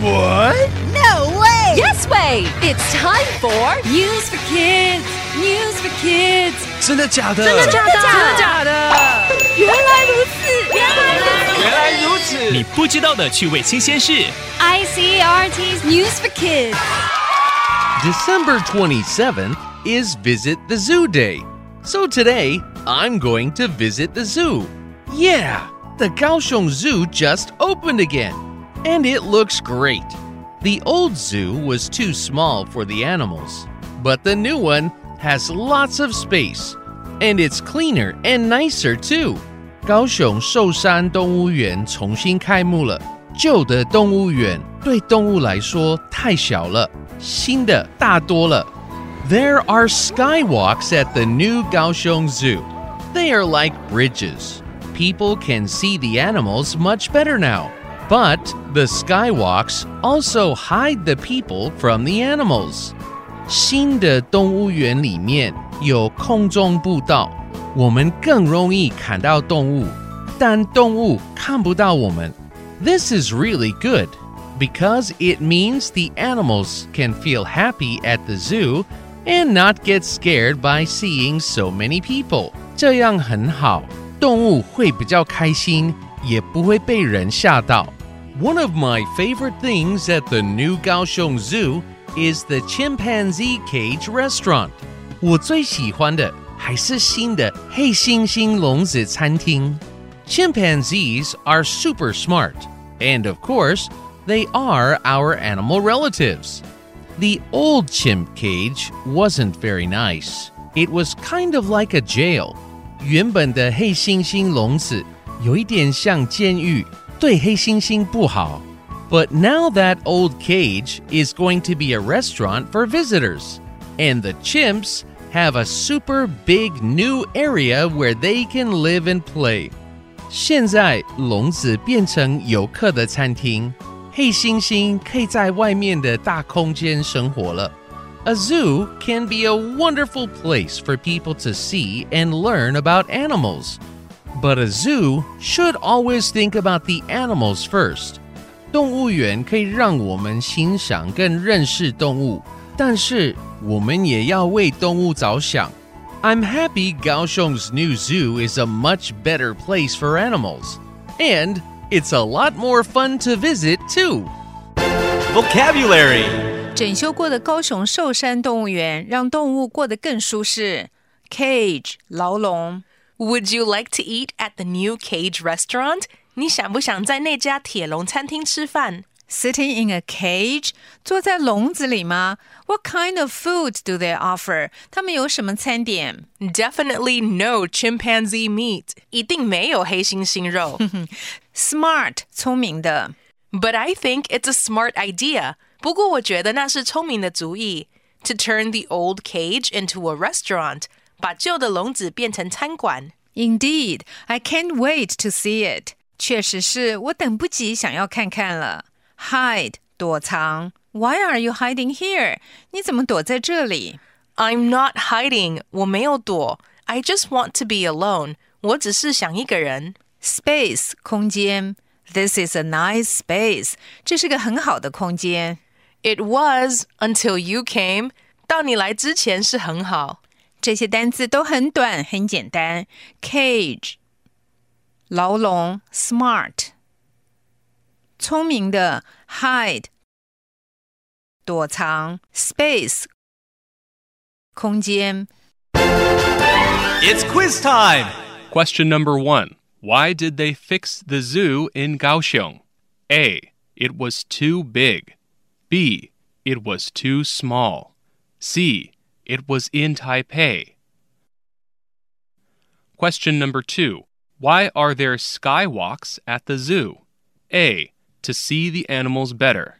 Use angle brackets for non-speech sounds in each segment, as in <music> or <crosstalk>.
What? No way! Yes way! It's time for News for Kids. News for Kids. 真的假的？真的假的？真的假的？原来如此，原来如此。原来如此！你不知道的趣味新鲜事。 ICRT's News for Kids. December 27th is Visit the Zoo Day. So today, I'm going to visit the zoo. Yeah, the Kaohsiung Zoo just opened again, and it looks great. The old zoo was too small for the animals, but the new one has lots of space, and it's cleaner and nicer too. 高雄寿山动物园重新开幕了。旧的动物园对动物来说太小了，新的大多了。There are skywalks at the new Kaohsiung Zoo. They are like bridges. People can see the animals much better now. But the skywalks also hide the people from the animals. 新的动物园里面有空中步道，我们更容易看到动物，但动物看不到我们。This is really good because it means the animals can feel happy at the zoo and not get scared by seeing so many people. 这样很好，动物会比较开心，也不会被人吓到。 One of my favorite things at the new Kaohsiung Zoo is the chimpanzee cage restaurant. 我最喜欢的还是新的黑猩猩笼子餐厅。Chimpanzees are super smart, and of course, they are our animal relatives. The old chimp cage wasn't very nice. It was kind of like a jail. 原本的黑猩猩笼子有一点像监狱， 对黑猩猩不好。But now that old cage is going to be a restaurant for visitors, and the chimps have a super big new area where they can live and play. 现在笼子变成游客的餐厅，黑猩猩可以在外面的大空间生活了。A zoo can be a wonderful place for people to see and learn about animals. But a zoo should always think about the animals first. 动物园可以让我们欣赏跟认识动物，但是我们也要为动物着想。I'm happy Kaohsiung's new zoo is a much better place for animals. And it's a lot more fun to visit, too. Vocabulary 整修过的高雄寿山动物园让动物过得更舒适。Cage 牢笼 Would you like to eat at the new Cage restaurant? 你想不想在那家铁笼餐厅吃饭，Sitting in a cage 坐在笼子里吗？What kind of food do they offer？他们有什么餐点？Definitely no chimpanzee meat. 一定没有黑猩猩肉。 ？Smart <laughs> 聪明的。 But I think it's a smart idea. 不过我觉得那是聪明的主意。To turn the old cage into a restaurant. 把旧的笼子变成餐馆。 Indeed, I can't wait to see it. 确实是我等不及想要看看了。Hide 躲藏。Why are you hiding here？你怎么躲在这里 I'm not hiding. 我没有躲。I just want to be alone. 我只是想一个人。 ？Space 空间。This is a nice space. 这是个很好的空间。 It was until you came. 到你来之前是很好。 这些单字都很短，很简单。Cage 牢笼，smart 聪明的，hide 躲藏，space 空间。 It's quiz time. Question number one Why did they fix the zoo in Kaohsiung? A. It was too big. B. It was too small. C. It was in Taipei. Question number two Why are there skywalks at the zoo? A. To see the animals better.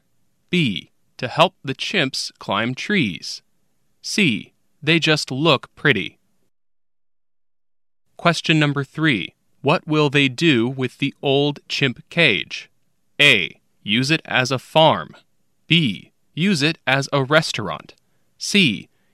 B. To help the chimps climb trees. C. They just look pretty. Question number three What will they do with the old chimp cage? A. Use it as a farm. B. Use it as a restaurant. C